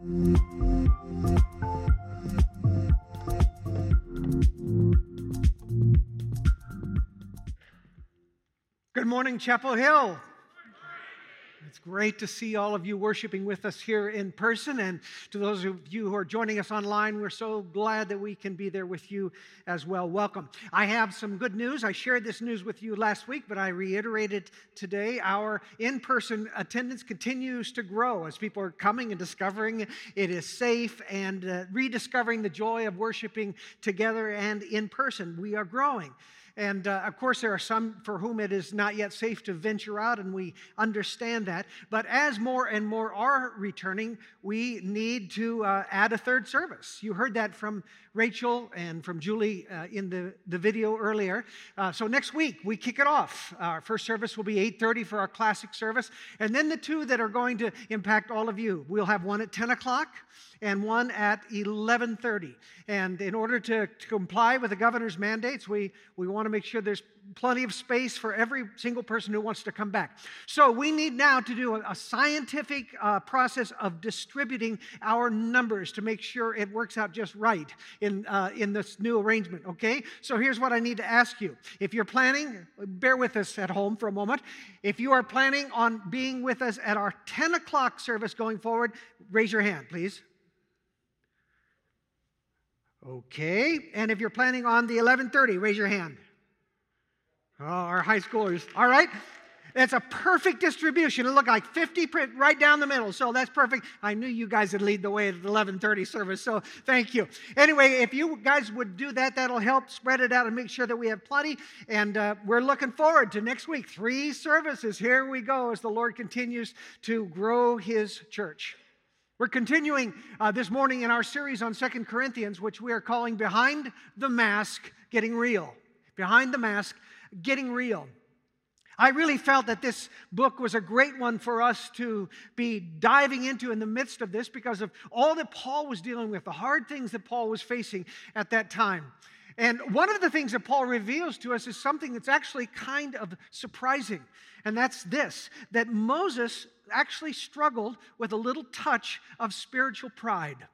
Good morning, Chapel Hill. Great to see all of you worshiping with us here in person. And to those of you who are joining us online, we're so glad that we can be there with you as well. Welcome. I have some good news. I shared this news with you last week, but I reiterate it today. Our in person attendance continues to grow as people are coming and discovering it is safe and uh, rediscovering the joy of worshiping together and in person. We are growing. And uh, of course, there are some for whom it is not yet safe to venture out, and we understand that. But as more and more are returning, we need to uh, add a third service. You heard that from Rachel and from Julie uh, in the, the video earlier. Uh, so next week, we kick it off. Our first service will be 8.30 for our classic service. And then the two that are going to impact all of you. We'll have one at 10 o'clock and one at 11:30. And in order to, to, comply with the governor's mandates, we, we want to make sure there's plenty of space for every single person who wants to come back. So we need now to do a, a scientific uh, process of distributing our numbers to make sure it works out just right in, uh, in this new arrangement, okay? So here's what I need to ask you. If you're planning, bear with us at home for a moment. If you are planning on being with us at our 10 o'clock service going forward, raise your hand, please. Okay. And if you're planning on the 11:30, raise your hand. Oh, our high schoolers. All right. That's a perfect distribution. It looked like 50 right down the middle. So that's perfect. I knew you guys would lead the way at the 1130 service. So thank you. Anyway, if you guys would do that, that'll help spread it out and make sure that we have plenty. And uh, we're looking forward to next week. Three services. Here we go as the Lord continues to grow his church. We're continuing uh, this morning in our series on Second Corinthians, which we are calling Behind the Mask Getting Real. Behind the Mask Getting Real. I really felt that this book was a great one for us to be diving into in the midst of this because of all that Paul was dealing with, the hard things that Paul was facing at that time. And one of the things that Paul reveals to us is something that's actually kind of surprising. And that's this that Moses actually struggled with a little touch of spiritual pride.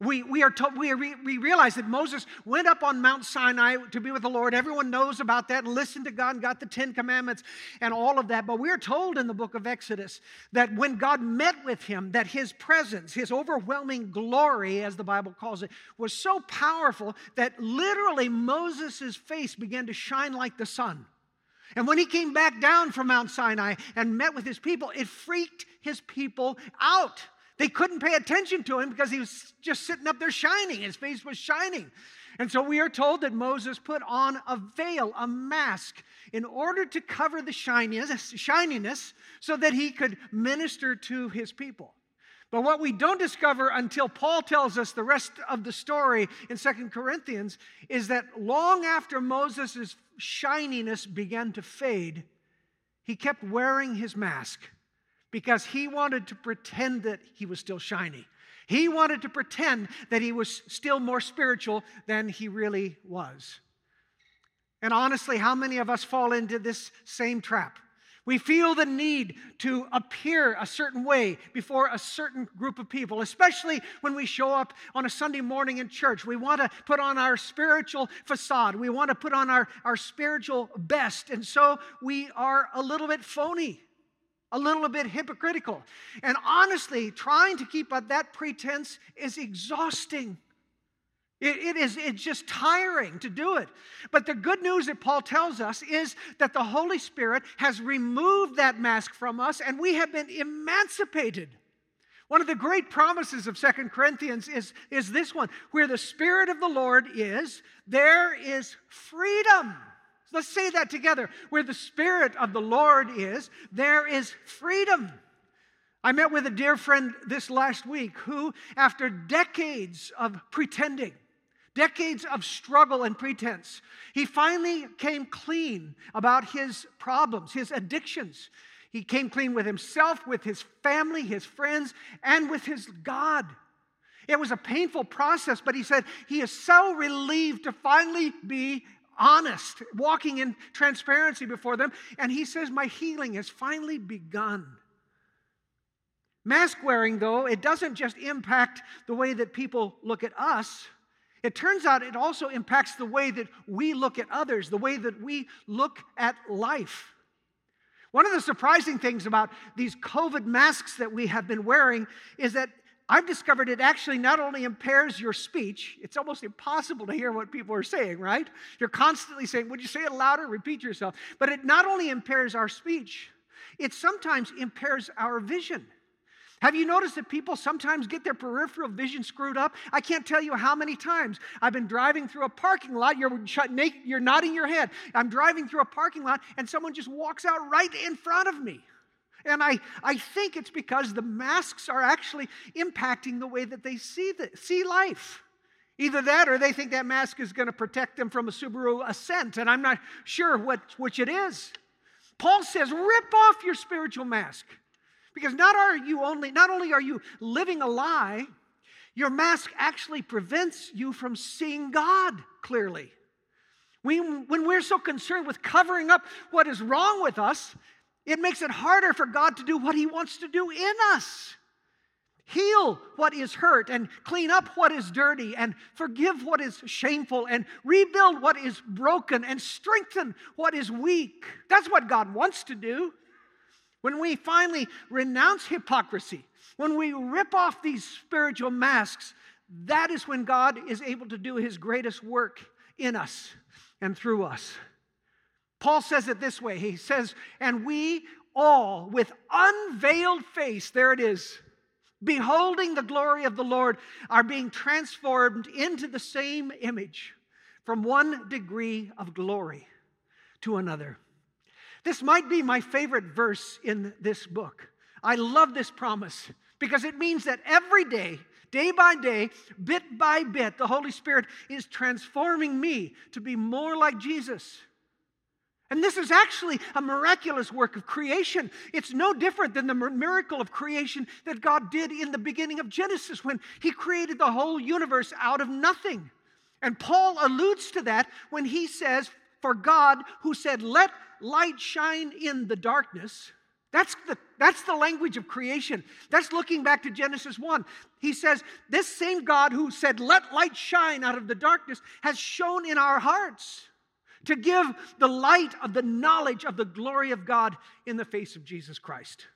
We, we, are told, we, we realize that Moses went up on Mount Sinai to be with the Lord. Everyone knows about that and listened to God and got the Ten Commandments and all of that. But we are told in the book of Exodus that when God met with him, that his presence, his overwhelming glory, as the Bible calls it, was so powerful that literally Moses' face began to shine like the sun. And when he came back down from Mount Sinai and met with his people, it freaked his people out. They couldn't pay attention to him because he was just sitting up there shining. His face was shining. And so we are told that Moses put on a veil, a mask, in order to cover the shininess, shininess so that he could minister to his people. But what we don't discover until Paul tells us the rest of the story in Second Corinthians is that long after Moses' shininess began to fade, he kept wearing his mask because he wanted to pretend that he was still shiny. He wanted to pretend that he was still more spiritual than he really was. And honestly, how many of us fall into this same trap? We feel the need to appear a certain way before a certain group of people, especially when we show up on a Sunday morning in church. We want to put on our spiritual facade, we want to put on our, our spiritual best. And so we are a little bit phony, a little bit hypocritical. And honestly, trying to keep up that pretense is exhausting. It, it is it's just tiring to do it. But the good news that Paul tells us is that the Holy Spirit has removed that mask from us and we have been emancipated. One of the great promises of Second Corinthians is, is this one where the Spirit of the Lord is, there is freedom. Let's say that together. Where the Spirit of the Lord is, there is freedom. I met with a dear friend this last week who, after decades of pretending, decades of struggle and pretense, he finally came clean about his problems, his addictions. He came clean with himself, with his family, his friends, and with his God. It was a painful process, but he said he is so relieved to finally be honest, walking in transparency before them. And he says, My healing has finally begun. Mask wearing, though, it doesn't just impact the way that people look at us. It turns out it also impacts the way that we look at others, the way that we look at life. One of the surprising things about these COVID masks that we have been wearing is that I've discovered it actually not only impairs your speech, it's almost impossible to hear what people are saying, right? You're constantly saying, Would you say it louder? Repeat yourself. But it not only impairs our speech, it sometimes impairs our vision. Have you noticed that people sometimes get their peripheral vision screwed up? I can't tell you how many times I've been driving through a parking lot. You're, you're nodding your head. I'm driving through a parking lot, and someone just walks out right in front of me. And I, I think it's because the masks are actually impacting the way that they see, the, see life. Either that or they think that mask is going to protect them from a Subaru Ascent, and I'm not sure what, which it is. Paul says, rip off your spiritual mask. Because not are you only, not only are you living a lie, your mask actually prevents you from seeing God clearly. We, when we're so concerned with covering up what is wrong with us, it makes it harder for God to do what He wants to do in us heal what is hurt and clean up what is dirty and forgive what is shameful and rebuild what is broken and strengthen what is weak. That's what God wants to do. When we finally renounce hypocrisy, when we rip off these spiritual masks, that is when God is able to do his greatest work in us and through us. Paul says it this way He says, And we all, with unveiled face, there it is, beholding the glory of the Lord, are being transformed into the same image from one degree of glory to another. This might be my favorite verse in this book. I love this promise because it means that every day, day by day, bit by bit, the Holy Spirit is transforming me to be more like Jesus. And this is actually a miraculous work of creation. It's no different than the miracle of creation that God did in the beginning of Genesis when He created the whole universe out of nothing. And Paul alludes to that when he says, For God, who said, Let light shine in the darkness, that's the, that's the language of creation. That's looking back to Genesis 1. He says, This same God who said, Let light shine out of the darkness, has shone in our hearts to give the light of the knowledge of the glory of God in the face of Jesus Christ.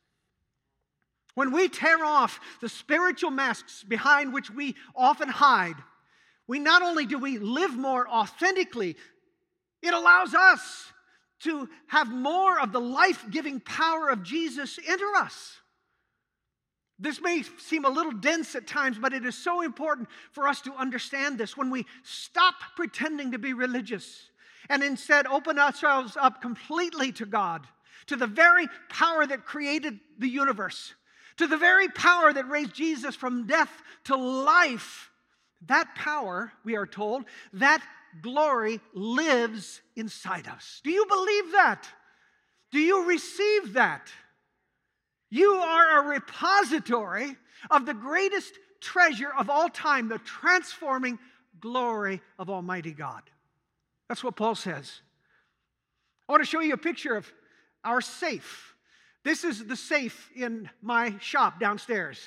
When we tear off the spiritual masks behind which we often hide, we not only do we live more authentically, it allows us to have more of the life giving power of Jesus enter us. This may seem a little dense at times, but it is so important for us to understand this. When we stop pretending to be religious and instead open ourselves up completely to God, to the very power that created the universe, to the very power that raised Jesus from death to life. That power, we are told, that glory lives inside us. Do you believe that? Do you receive that? You are a repository of the greatest treasure of all time, the transforming glory of Almighty God. That's what Paul says. I want to show you a picture of our safe. This is the safe in my shop downstairs.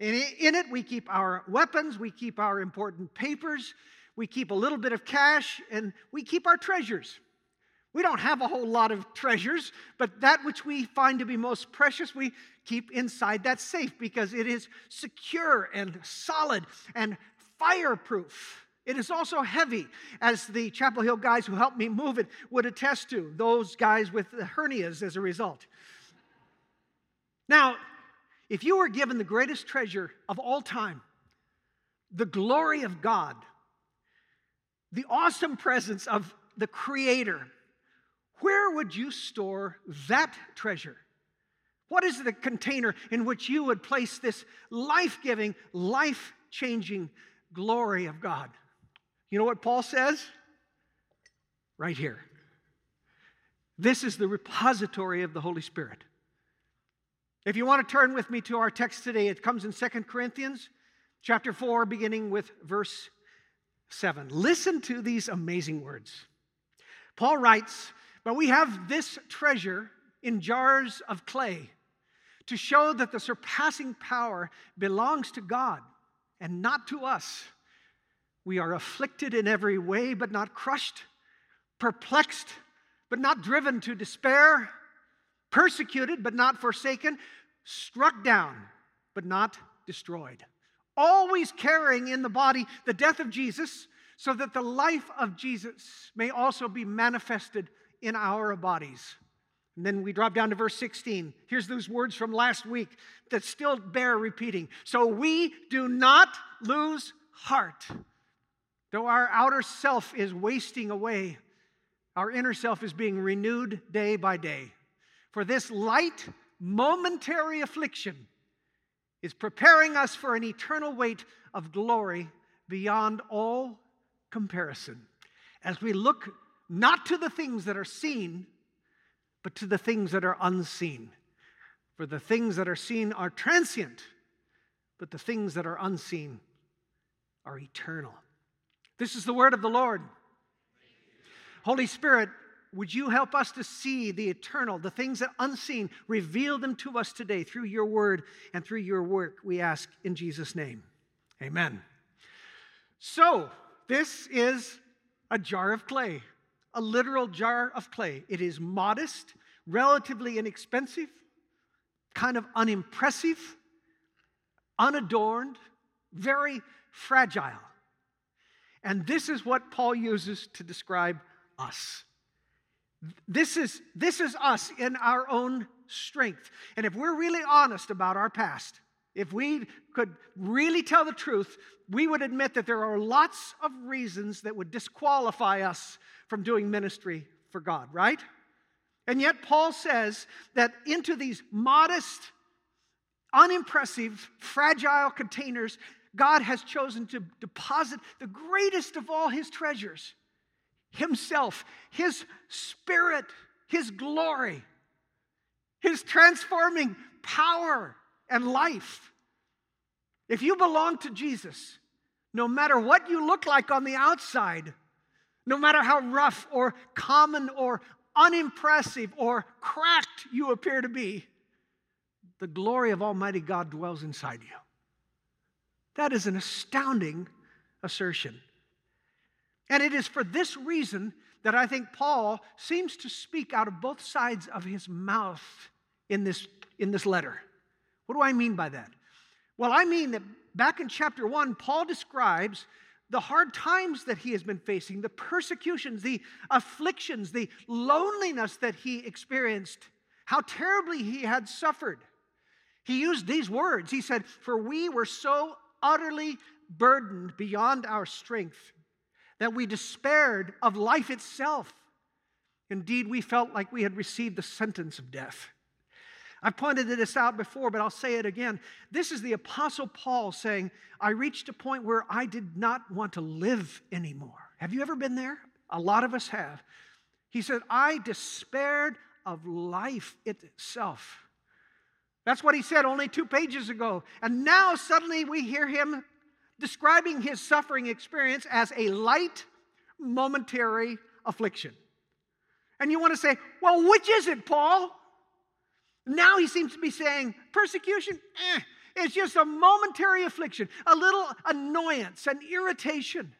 And in it, we keep our weapons, we keep our important papers, we keep a little bit of cash, and we keep our treasures. We don't have a whole lot of treasures, but that which we find to be most precious, we keep inside that safe because it is secure and solid and fireproof. It is also heavy, as the Chapel Hill guys who helped me move it would attest to, those guys with the hernias as a result. Now, if you were given the greatest treasure of all time, the glory of God, the awesome presence of the Creator, where would you store that treasure? What is the container in which you would place this life giving, life changing glory of God? You know what Paul says? Right here. This is the repository of the Holy Spirit. If you want to turn with me to our text today, it comes in Second Corinthians chapter 4, beginning with verse 7. Listen to these amazing words. Paul writes, But we have this treasure in jars of clay to show that the surpassing power belongs to God and not to us. We are afflicted in every way, but not crushed, perplexed, but not driven to despair, persecuted, but not forsaken, struck down, but not destroyed. Always carrying in the body the death of Jesus, so that the life of Jesus may also be manifested in our bodies. And then we drop down to verse 16. Here's those words from last week that still bear repeating. So we do not lose heart. Though our outer self is wasting away, our inner self is being renewed day by day. For this light, momentary affliction is preparing us for an eternal weight of glory beyond all comparison. As we look not to the things that are seen, but to the things that are unseen. For the things that are seen are transient, but the things that are unseen are eternal. This is the word of the Lord. Holy Spirit, would you help us to see the eternal, the things that unseen, reveal them to us today through your word and through your work, we ask in Jesus' name. Amen. So, this is a jar of clay, a literal jar of clay. It is modest, relatively inexpensive, kind of unimpressive, unadorned, very fragile. And this is what Paul uses to describe us. This is, this is us in our own strength. And if we're really honest about our past, if we could really tell the truth, we would admit that there are lots of reasons that would disqualify us from doing ministry for God, right? And yet, Paul says that into these modest, unimpressive, fragile containers, God has chosen to deposit the greatest of all his treasures Himself, His Spirit, His glory, His transforming power and life. If you belong to Jesus, no matter what you look like on the outside, no matter how rough or common or unimpressive or cracked you appear to be, the glory of Almighty God dwells inside you. That is an astounding assertion. And it is for this reason that I think Paul seems to speak out of both sides of his mouth in this, in this letter. What do I mean by that? Well, I mean that back in chapter one, Paul describes the hard times that he has been facing, the persecutions, the afflictions, the loneliness that he experienced, how terribly he had suffered. He used these words. He said, For we were so utterly burdened beyond our strength that we despaired of life itself. Indeed, we felt like we had received the sentence of death. I've pointed this out before, but I'll say it again. This is the Apostle Paul saying, I reached a point where I did not want to live anymore. Have you ever been there? A lot of us have. He said, I despaired of life itself. That's what he said only two pages ago. And now suddenly we hear him describing his suffering experience as a light, momentary affliction. And you want to say, well, which is it, Paul? Now he seems to be saying, persecution, eh, it's just a momentary affliction, a little annoyance, an irritation.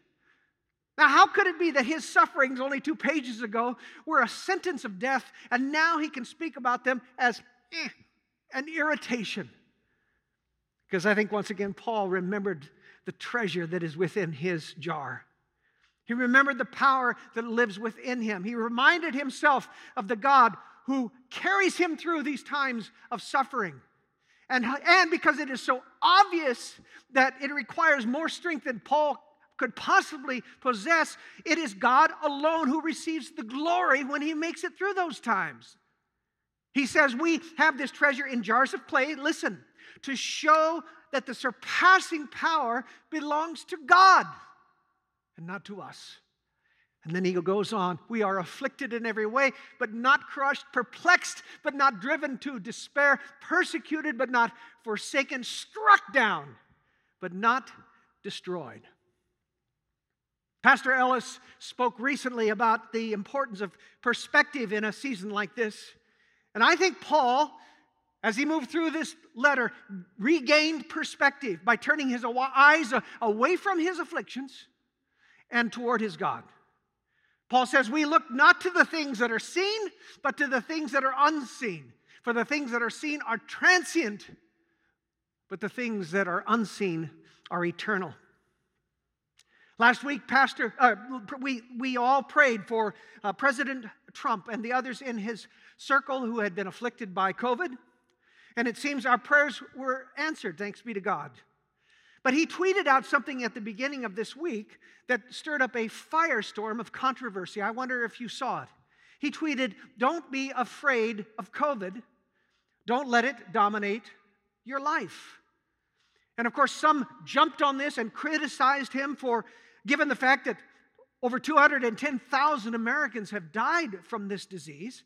Now, how could it be that his sufferings only two pages ago were a sentence of death, and now he can speak about them as eh, an irritation? Because I think once again, Paul remembered the treasure that is within his jar. He remembered the power that lives within him. He reminded himself of the God who carries him through these times of suffering. And, and because it is so obvious that it requires more strength than Paul could possibly possess, it is God alone who receives the glory when he makes it through those times. He says, We have this treasure in jars of clay, listen, to show that the surpassing power belongs to God and not to us. And then he goes on, we are afflicted in every way, but not crushed, perplexed, but not driven to despair, persecuted, but not forsaken, struck down, but not destroyed. Pastor Ellis spoke recently about the importance of perspective in a season like this. And I think Paul as he moved through this letter, regained perspective by turning his eyes away from his afflictions and toward his God. Paul says, We look not to the things that are seen, but to the things that are unseen. For the things that are seen are transient, but the things that are unseen are eternal. Last week, Pastor, uh, we, we all prayed for uh, President Trump and the others in his circle who had been afflicted by COVID. And it seems our prayers were answered, thanks be to God. But he tweeted out something at the beginning of this week that stirred up a firestorm of controversy. I wonder if you saw it. He tweeted, Don't be afraid of COVID. Don't let it dominate your life. And of course, some jumped on this and criticized him for, given the fact that over 210,000 Americans have died from this disease,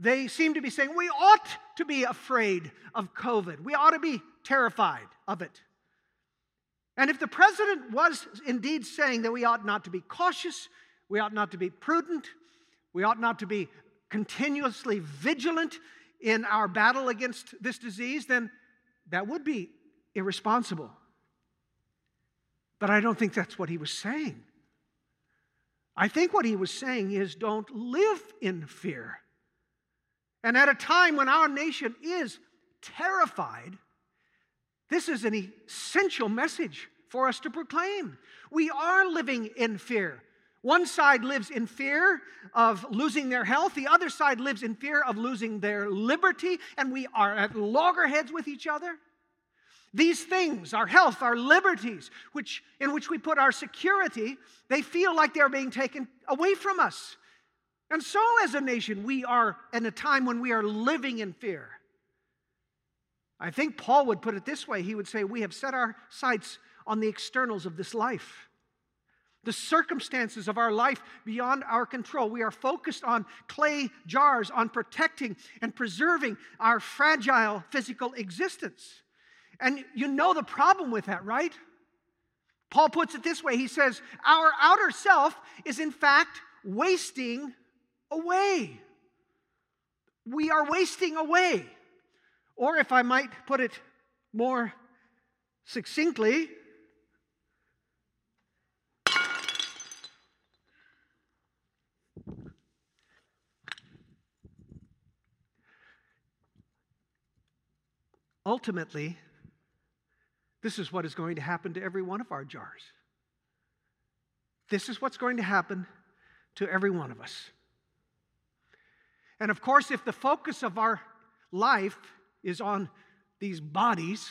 they seem to be saying we ought to be afraid of COVID. We ought to be terrified of it. And if the president was indeed saying that we ought not to be cautious, we ought not to be prudent, we ought not to be continuously vigilant in our battle against this disease, then that would be irresponsible. But I don't think that's what he was saying. I think what he was saying is don't live in fear. And at a time when our nation is terrified, this is an essential message for us to proclaim. We are living in fear. One side lives in fear of losing their health, the other side lives in fear of losing their liberty, and we are at loggerheads with each other. These things, our health, our liberties, which, in which we put our security, they feel like they're being taken away from us. And so, as a nation, we are in a time when we are living in fear. I think Paul would put it this way he would say, We have set our sights on the externals of this life, the circumstances of our life beyond our control. We are focused on clay jars, on protecting and preserving our fragile physical existence. And you know the problem with that, right? Paul puts it this way he says, Our outer self is in fact wasting away. We are wasting away. Or if I might put it more succinctly, ultimately, this is what is going to happen to every one of our jars. This is what's going to happen to every one of us. And of course, if the focus of our life is on these bodies,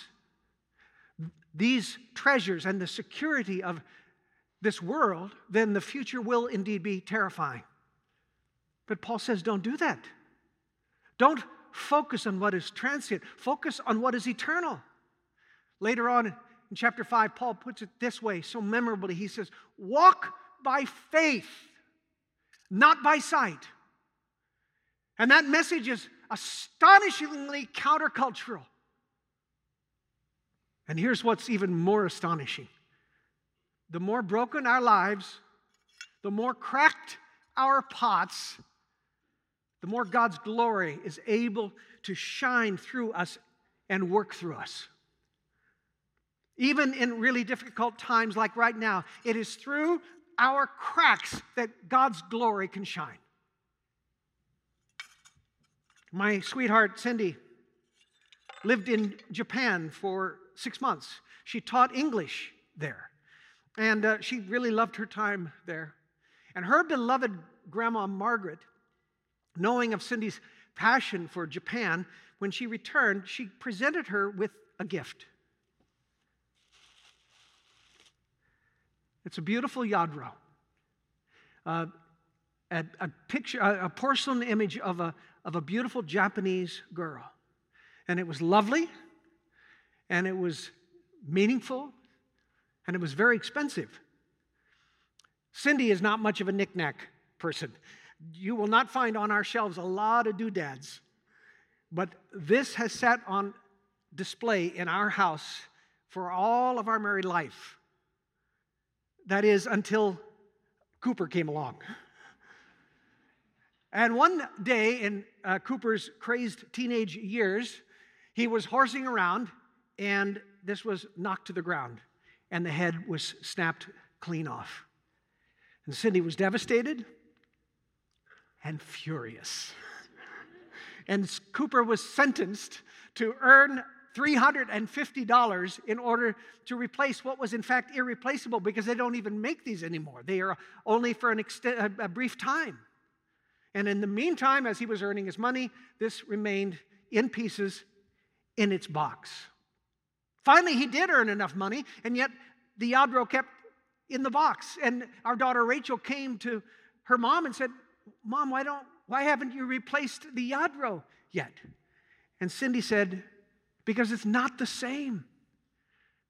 these treasures, and the security of this world, then the future will indeed be terrifying. But Paul says, don't do that. Don't focus on what is transient, focus on what is eternal. Later on in chapter 5, Paul puts it this way so memorably. He says, Walk by faith, not by sight. And that message is astonishingly countercultural. And here's what's even more astonishing the more broken our lives, the more cracked our pots, the more God's glory is able to shine through us and work through us. Even in really difficult times like right now, it is through our cracks that God's glory can shine. My sweetheart, Cindy, lived in Japan for six months. She taught English there, and uh, she really loved her time there. And her beloved grandma, Margaret, knowing of Cindy's passion for Japan, when she returned, she presented her with a gift. It's a beautiful lladro. Uh, a, a, picture, a porcelain image of a, of a beautiful Japanese girl. And it was lovely, and it was meaningful, and it was very expensive. Cindy is not much of a knickknack person. You will not find on our shelves a lot of doodads. But this has sat on display in our house for all of our married life. That is, until Cooper came along. And one day in uh, Cooper's crazed teenage years, he was horsing around, and this was knocked to the ground, and the head was snapped clean off. And Cindy was devastated and furious. and Cooper was sentenced to earn $350 in order to replace what was in fact irreplaceable because they don't even make these anymore. They are only for an ext- a brief time. And in the meantime, as he was earning his money, this remained in pieces in its box. Finally, he did earn enough money, and yet the Lladro kept in the box. And our daughter Rachel came to her mom and said, Mom, why, don't, why haven't you replaced the Lladro yet? And Cindy said, Because it's not the same.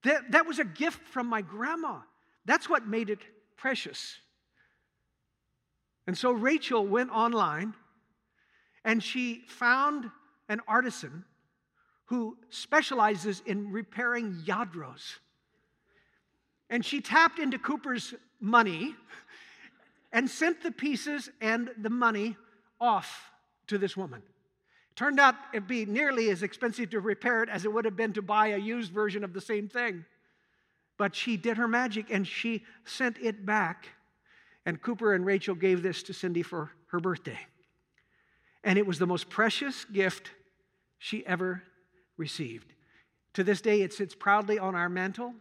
That, that was a gift from my grandma. That's what made it precious. And so Rachel went online and she found an artisan who specializes in repairing lladros. And she tapped into Cooper's money and sent the pieces and the money off to this woman. Turned out it'd be nearly as expensive to repair it as it would have been to buy a used version of the same thing. But she did her magic and she sent it back and Cooper and Rachel gave this to Cindy for her birthday. And it was the most precious gift she ever received. To this day, it sits proudly on our mantle.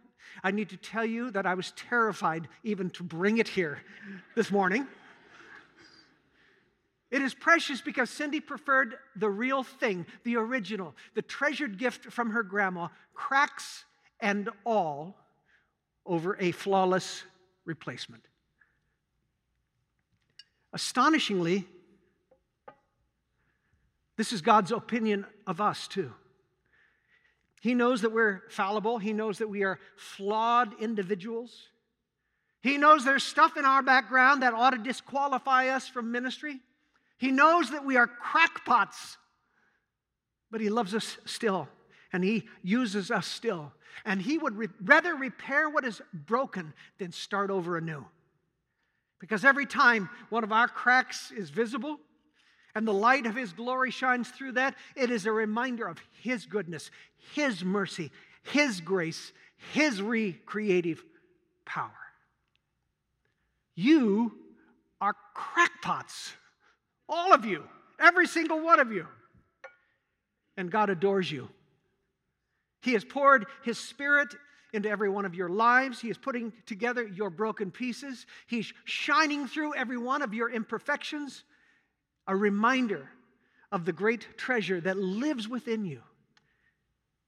I need to tell you that I was terrified even to bring it here this morning. It is precious because Cindy preferred the real thing, the original, the treasured gift from her grandma, cracks and all, over a flawless replacement. Astonishingly, this is God's opinion of us too. He knows that we're fallible. He knows that we are flawed individuals. He knows there's stuff in our background that ought to disqualify us from ministry. He knows that we are crackpots, but He loves us still, and He uses us still. And He would re- rather repair what is broken than start over anew. Because every time one of our cracks is visible and the light of His glory shines through that, it is a reminder of His goodness, His mercy, His grace, His recreative power. You are crackpots, all of you, every single one of you. And God adores you. He has poured His Spirit into every one of your lives. He is putting together your broken pieces. He's shining through every one of your imperfections, a reminder of the great treasure that lives within you.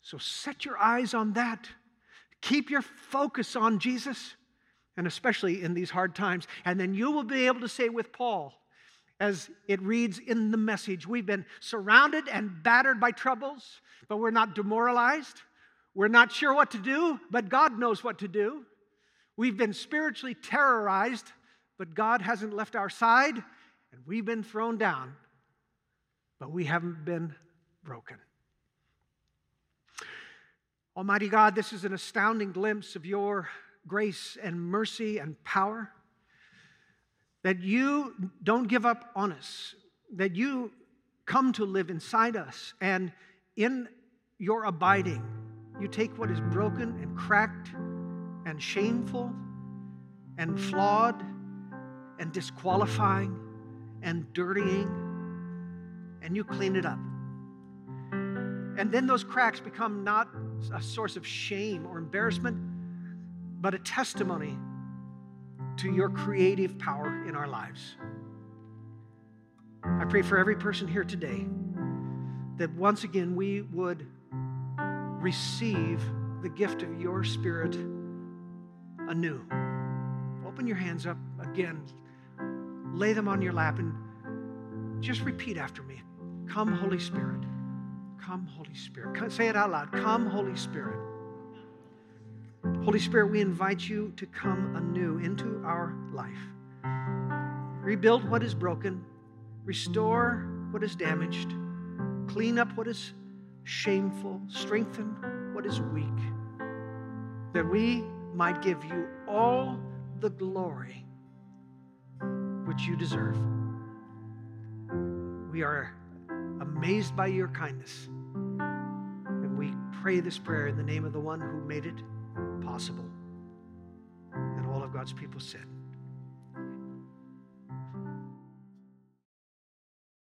So set your eyes on that. Keep your focus on Jesus, and especially in these hard times. And then you will be able to say with Paul, as it reads in the message, we've been surrounded and battered by troubles, but we're not demoralized. We're not sure what to do, but God knows what to do. We've been spiritually terrorized, but God hasn't left our side, and we've been thrown down, but we haven't been broken. Almighty God, this is an astounding glimpse of your grace and mercy and power. That you don't give up on us, that you come to live inside us, and in your abiding, you take what is broken and cracked and shameful and flawed and disqualifying and dirtying, and you clean it up. And then those cracks become not a source of shame or embarrassment, but a testimony to your creative power in our lives. I pray for every person here today that once again we would receive the gift of your Spirit anew. Open your hands up again, lay them on your lap, and just repeat after me Come, Holy Spirit. Come, Holy Spirit. Say it out loud. Come, Holy Spirit. Holy Spirit, we invite you to come anew into our life. Rebuild what is broken, restore what is damaged, clean up what is shameful, strengthen what is weak, that we might give you all the glory which you deserve. We are amazed by your kindness. And we pray this prayer in the name of the one who made it possible. And all of God's people said,